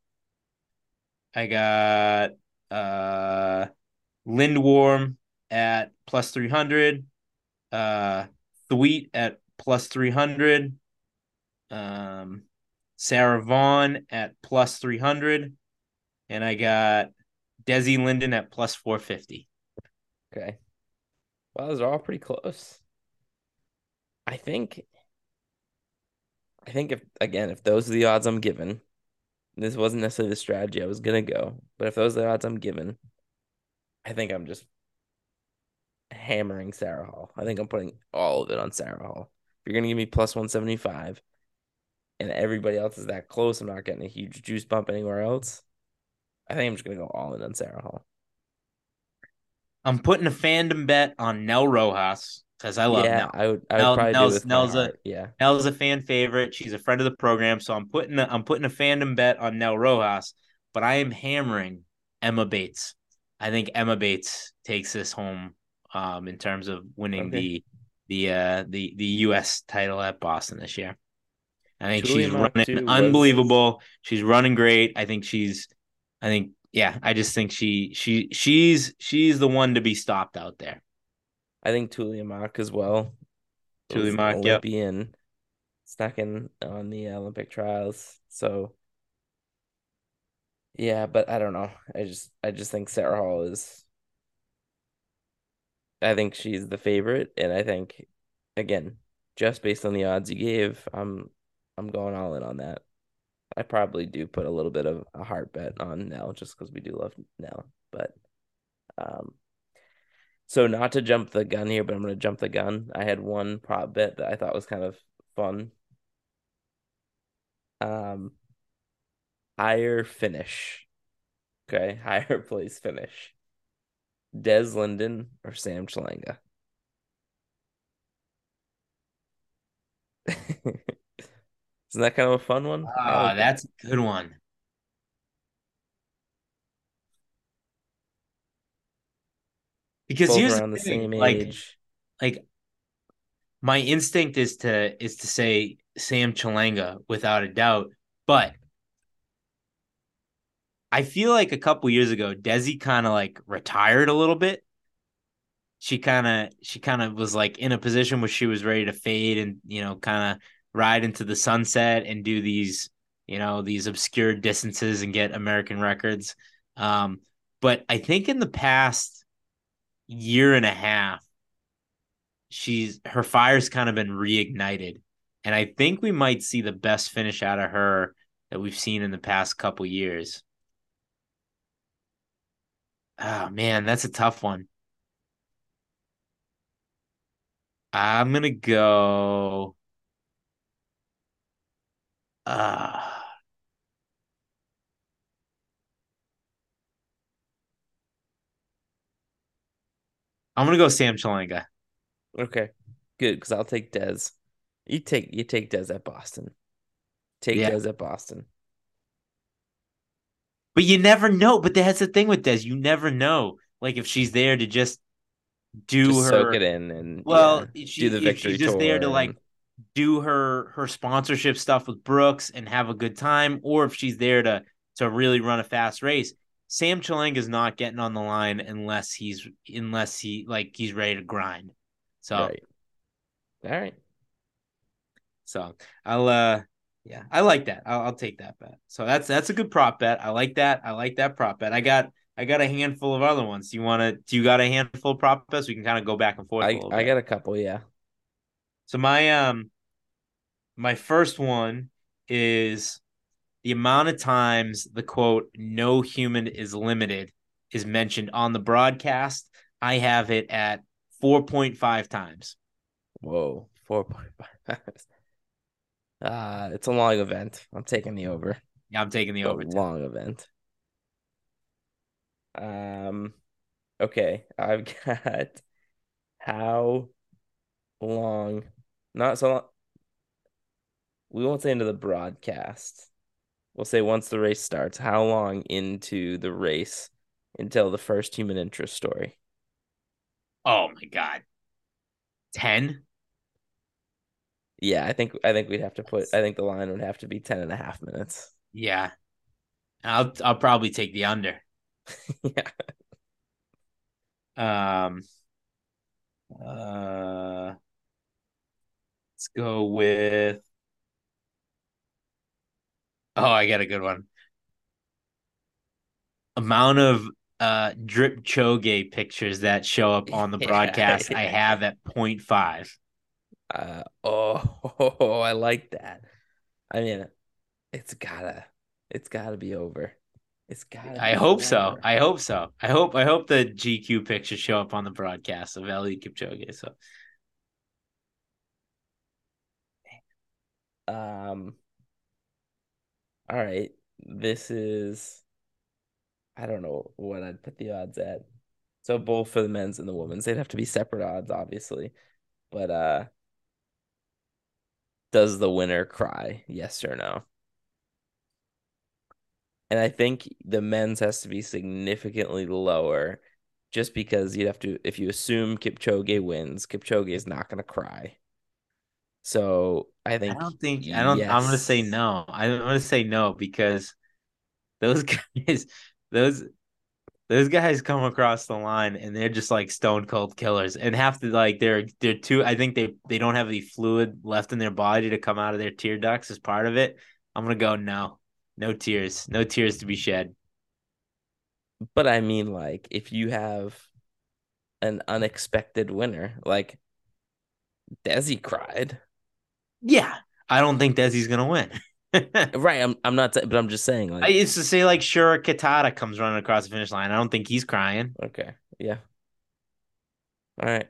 I got uh Lindwurm at plus 300. Uh Thweatt at plus 300. Um Sara Vaughn at plus 300. And I got Desi Linden at plus 450. Okay. Well, those are all pretty close. I think I think if again, if those are the odds I'm given, this wasn't necessarily the strategy I was gonna go, but if those are the odds I'm given, I think I'm just hammering Sara Hall. I think I'm putting all of it on Sara Hall. If you're gonna give me plus 175 and everybody else is that close, I'm not getting a huge juice bump anywhere else. I think I'm just gonna go all in on Sara Hall. I'm putting a fandom bet on Nell Rojas because I love yeah, Nel. I would I would Nel- probably with my a- yeah. Nell's a fan favorite. She's a friend of the program, so I'm putting a, I'm putting a fandom bet on Nell Rojas, but I am hammering Emma Bates. I think Emma Bates takes this home um, in terms of winning Okay. the the uh, the the U.S. title at Boston this year. I think Julia she's running was- unbelievable. She's running great. I think she's. I think yeah. I just think she she she's she's the one to be stopped out there. I think Tuliamuk as well. Tulia was an Mock, yep. Olympian, stuck in on the Olympic trials. So yeah, but I don't know. I just I just think Sara Hall is I think she's the favorite, and I think again, just based on the odds you gave, I'm I'm going all in on that. I probably do put a little bit of a heart bet on Nell just because we do love Nell, but um so not to jump the gun here, but I'm gonna jump the gun. I had one prop bet that I thought was kind of fun. Um, higher finish. Okay, higher place finish. Des Linden or Sam Chelanga. Isn't that kind of a fun one? Ah, that's a good one. Because both here's around the thing, same like age. like my instinct is to is to say Sam Chelanga without a doubt, but I feel like a couple years ago, Desi kind of like retired a little bit. She kind of she kind of was like in a position where she was ready to fade and you know kind of ride into the sunset and do these you know these obscure distances and get American records. Um, but I think in the past year and a half, she's her fire's kind of been reignited, and I think we might see the best finish out of her that we've seen in the past couple years. Oh man, that's a tough one. I'm gonna go. Uh, I'm gonna go Sam Chelanga. Okay, good because I'll take Des. You take you take Des at Boston. Take Yeah. Des at Boston. But you never know. But that's the thing with Des. You never know. Like if she's there to just do Just her soak it in and Well, yeah, she, do the victory she's just there to like and- do her her sponsorship stuff with Brooks and have a good time, or if she's there to to really run a fast race. Sam Chelanga is not getting on the line unless he's unless he like he's ready to grind. So right. All right. so I'll uh yeah I like that. I'll, I'll take that bet. So that's that's a good prop bet. I like that. I like that prop bet. I got I got a handful of other ones. Do you want to? Do you got a handful of prop bets? We can kind of go back and forth. a I I got a couple, yeah. So my um my first one is the amount of times the quote no human is limited is mentioned on the broadcast. I have it at 4.5 times. Whoa, four point five. Uh it's a long event. I'm taking the over. Yeah, I'm taking the A over. long event. Um okay, I've got how long not so long we won't say into the broadcast. We'll say once the race starts, how long into the race until the first human interest story? Oh my god. 10? Yeah, I think I think we'd have to put I think the line would have to be 10 and a half minutes. Yeah. I'll I'll probably take the under. yeah. Um uh let's go with Oh, I got a good one. Amount of uh drip choge pictures that show up on the Yeah, broadcast I have at 0.5. Uh oh, oh, I like that. I mean, it's gotta it's gotta be over. It's gotta I hope so. I hope so. I hope I hope the GQ pictures show up on the broadcast of Eliud Kipchoge. So Um, all right. This is, I don't know what I'd put the odds at. So both for the men's and the women's, they'd have to be separate odds, obviously. But uh, does the winner cry? Yes or no? And I think the men's has to be significantly lower, just because you'd have to, if you assume Kipchoge wins, Kipchoge is not going to cry. So I think I don't think I don't I'm gonna say no. I'm gonna say no because those guys those those guys come across the line and they're just like stone cold killers and have to like they're they're too I think they they don't have the fluid left in their body to come out of their tear ducts as part of it. I'm gonna go no. No tears. No tears to be shed. But I mean, like, if you have an unexpected winner, like Desi cried, Yeah. I don't think Desi's gonna win. right? I'm, I'm not, but I'm just saying, I used to say like Shura Kitata comes running across the finish line. I don't think he's crying. okay, yeah, all right,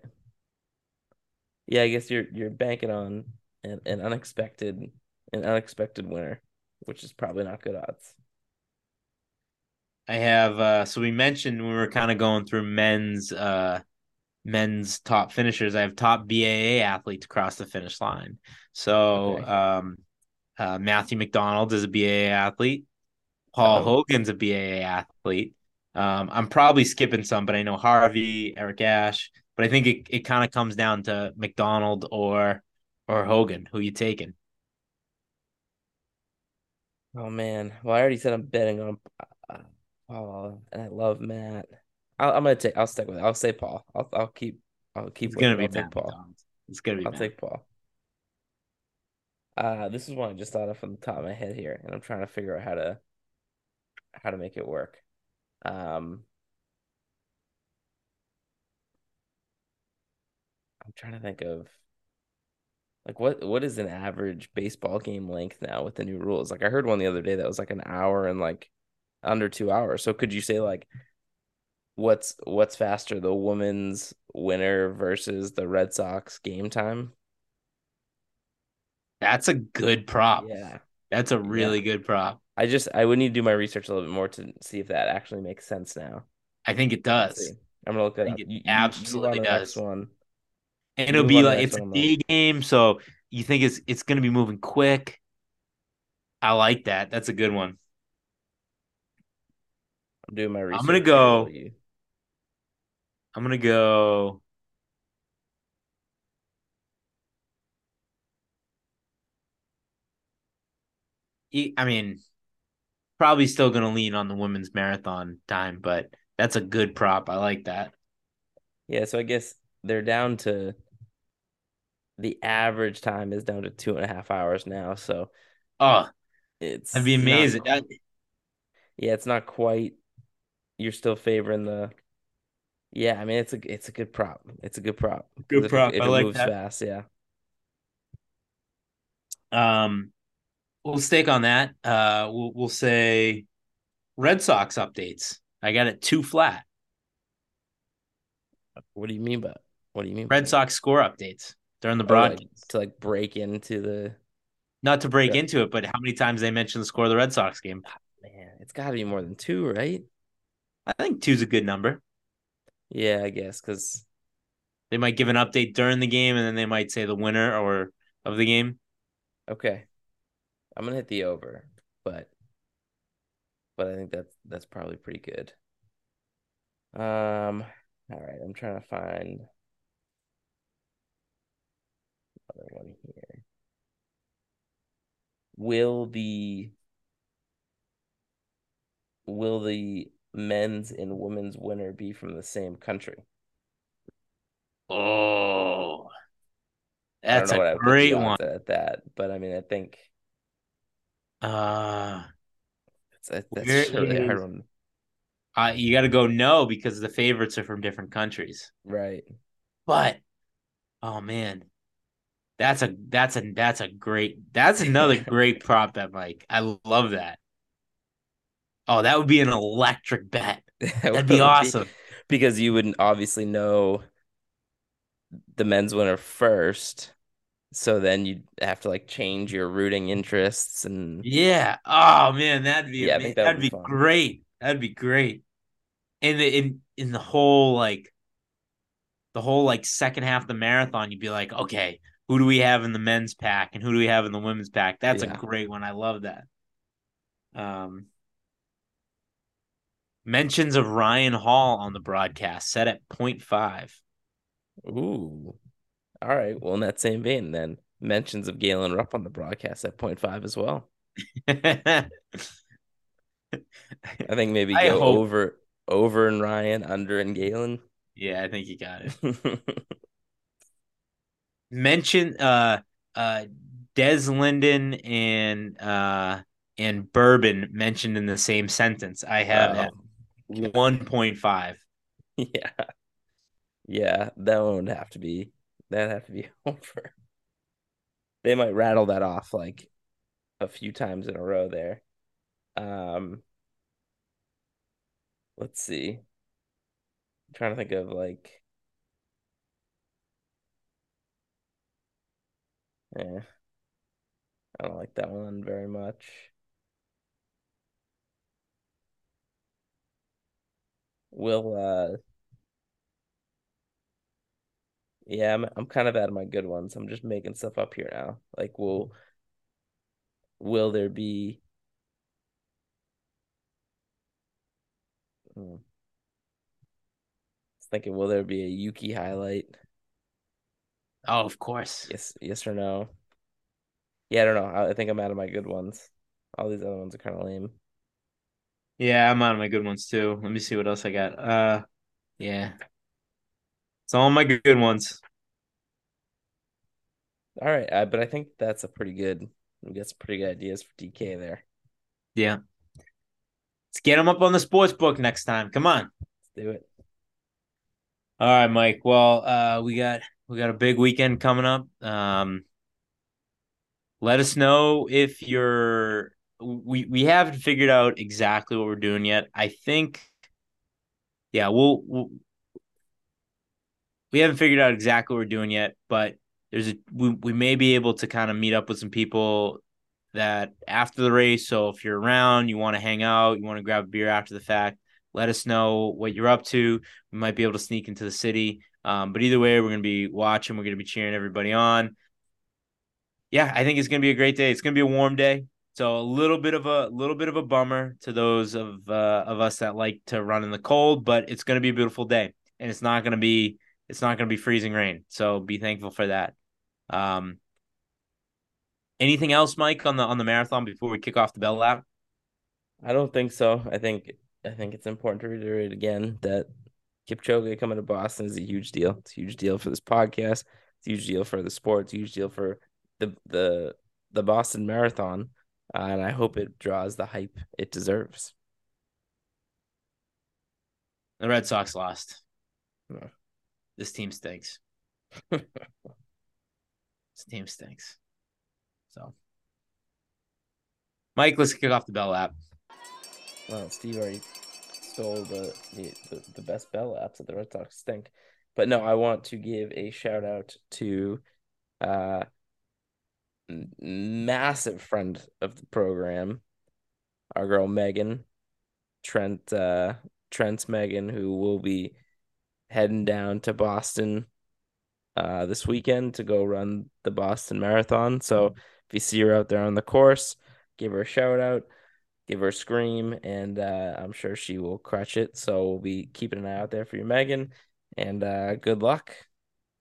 yeah. I guess you're you're banking on an, an unexpected, an unexpected winner, which is probably not good odds. I have uh so we mentioned we were kind of going through men's uh men's top finishers. I have top BAA athletes across the finish line. So Okay. um uh Matthew McDonald is a BAA athlete. Paul Oh. Hogan's a BAA athlete. Um I'm probably skipping some, but I know Harvey, Eric Ash, but I think it, it kind of comes down to McDonald or or Hogan. Who you taking? Oh man, well, I already said I'm betting on uh, Paul, and I love Matt. I'll, I'm gonna take. I'll stick with it. I'll say Paul. I'll I'll keep. I'll keep. It's gonna be I'll take Paul. It's gonna be I'll Matt. take Paul. Uh, this is one I just thought of from the top of my head here, and I'm trying to figure out how to how to make it work. Um, I'm trying to think of like what what is an average baseball game length now with the new rules? Like I heard one the other day that was like an hour and like under two hours. So could you say like what's what's faster, the women's winner versus the Red Sox game time? That's a good prop. Yeah. That's a really good prop. I just I would need to do my research a little bit more to see if that actually makes sense now. I think it does. I'm gonna look that I up. think it You- you- absolutely move on to the next does. one. And it'll be on to the like it's a day game, so you think it's it's gonna be moving quick. I like that. That's a good one. I'm doing my research. I'm gonna go- you- I'm gonna go. I mean, probably still gonna lean on the women's marathon time, but that's a good prop. I like that. Yeah, so I guess they're down to the average time is down to two and a half hours now. So Oh, it's that'd be amazing. That, yeah, it's not quite. You're still favoring the. Yeah, I mean it's a it's a good prop. It's a good prop. Good prop. It, if I like moves that. fast, yeah. um, we'll stake on that. Uh, we'll we'll say Red Sox updates. I got it two flat. What do you mean by what do you mean Red? Sox score updates during the Oh, broadcast. like, to like break into the Not to break Yeah. into it, but how many times they mentioned the score of the Red Sox game? man? It's got to be more than two, right? I think two's a good number. Yeah, I guess because They might give an update during the game, and then they might say the winner or of the game. okay, I'm gonna hit the over, but but I think that's that's probably pretty good. Um, all right, I'm trying to find. another one here. Will the will the men's and women's winner be from the same country? Oh, that's know what I a would put the great one. at that, but I mean, I think Uh, that's just really hard one, uh, you got to go no because the favorites are from different countries. right? But oh man, that's a that's a that's a great that's another great prop bet, Mike. I love that. Oh, that would be an electric bet. That That'd be awesome. because you wouldn't obviously know the men's winner first, so then you'd have to like change your rooting interests and Yeah. Oh man, that'd be Yeah, that would that'd be be great. That'd be great. In the in in the whole like the whole like second half of the marathon, you'd be like, okay, who do we have in the men's pack and who do we have in the women's pack? That's Yeah. a great one. I love that. Um mentions of Ryan Hall on the broadcast set at 0.5. Ooh. All right. Well, in that same vein, then mentions of Galen Rupp on the broadcast at 0.5 as well. I think maybe I go hope- over over and Ryan, under and Galen. Yeah, I think you got it. mention uh uh Des Linden and uh and Bourbon mentioned in the same sentence. I have Wow. One point five. Yeah. Yeah, that would have to be that'd have to be over. They might rattle that off like a few times in a row there. Um let's see. I'm trying to think of like Yeah. I don't like that one very much. Will uh yeah, I'm I'm kind of out of my good ones. I'm just making stuff up here now. Like will will there be Hmm. Thinking will there be a Yuki highlight? Oh, of course. Yes, yes or no? Yeah, I don't know. I, I think I'm out of my good ones. All these other ones are kind of lame. Yeah, I'm on my good ones too. Let me see what else I got. Uh yeah. It's all my good ones. All right, uh, but I think that's a pretty good. We got some pretty good ideas for DK there. Yeah. Let's get them up on the sports book next time. Come on. Let's do it. All right, Mike. Well, uh, we got we got a big weekend coming up. Um, let us know if you're. We we haven't figured out exactly what we're doing yet. I think, yeah, we'll, we'll we haven't figured out exactly what we're doing yet, but there's a we, we may be able to kind of meet up with some people that after the race. So if you're around, you want to hang out, you want to grab a beer after the fact, let us know what you're up to. We might be able to sneak into the city. Um, but either way, we're gonna be watching. We're gonna be cheering everybody on. Yeah, I think it's gonna be a great day. It's gonna be a warm day, so a little bit of a little bit of a bummer to those of uh, of us that like to run in the cold. But it's gonna be a beautiful day, and it's not gonna be it's not gonna be freezing rain. So be thankful for that. Um, anything else, Mike, on the on the marathon before we kick off the bell lap? I don't think so. I think I think it's important to reiterate again that Kipchoge coming to Boston is a huge deal. It's a huge deal for this podcast. It's a huge deal for the sport. It's a huge deal for the the the Boston Marathon, uh, and I hope it draws the hype it deserves. The Red Sox lost. No. This team stinks. this team stinks. So, Mike, let's kick off the bell lap. Well, Steve already stole the, the, the, the best bell laps that the Red Sox stink. But no, I want to give a shout out to uh massive friend of the program, our girl Megan, Trent uh Trent's Megan, who will be heading down to Boston uh this weekend to go run the Boston Marathon. So if you see her out there on the course, give her a shout out give her a scream, and uh, I'm sure she will crush it. So we'll be keeping an eye out there for you, Megan, and uh, good luck.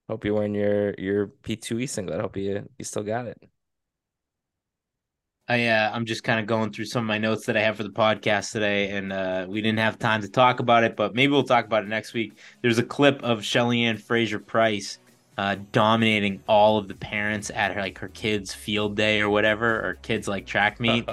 Hope you're wearing your your P2E singlet. Hope you you still got it. I uh, I'm just kind of going through some of my notes that I have for the podcast today, and uh, we didn't have time to talk about it, but maybe we'll talk about it next week. There's a clip of Shelly Ann Fraser Pryce uh, dominating all of the parents at her like her kids' field day or whatever, or kids like track meet.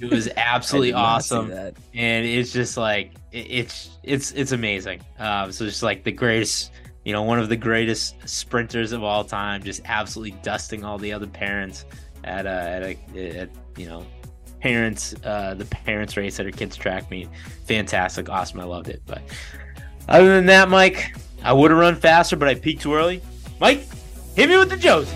It was absolutely did not see awesome, and it's just like it, it's it's it's amazing. Um, so just like the greatest, you know, one of the greatest sprinters of all time, just absolutely dusting all the other parents at a at a at, you know parents uh the parents race at her kids track meet fantastic. Awesome. I loved it. But other than that mike i would have run faster but i peaked too early. Mike hit me with the joes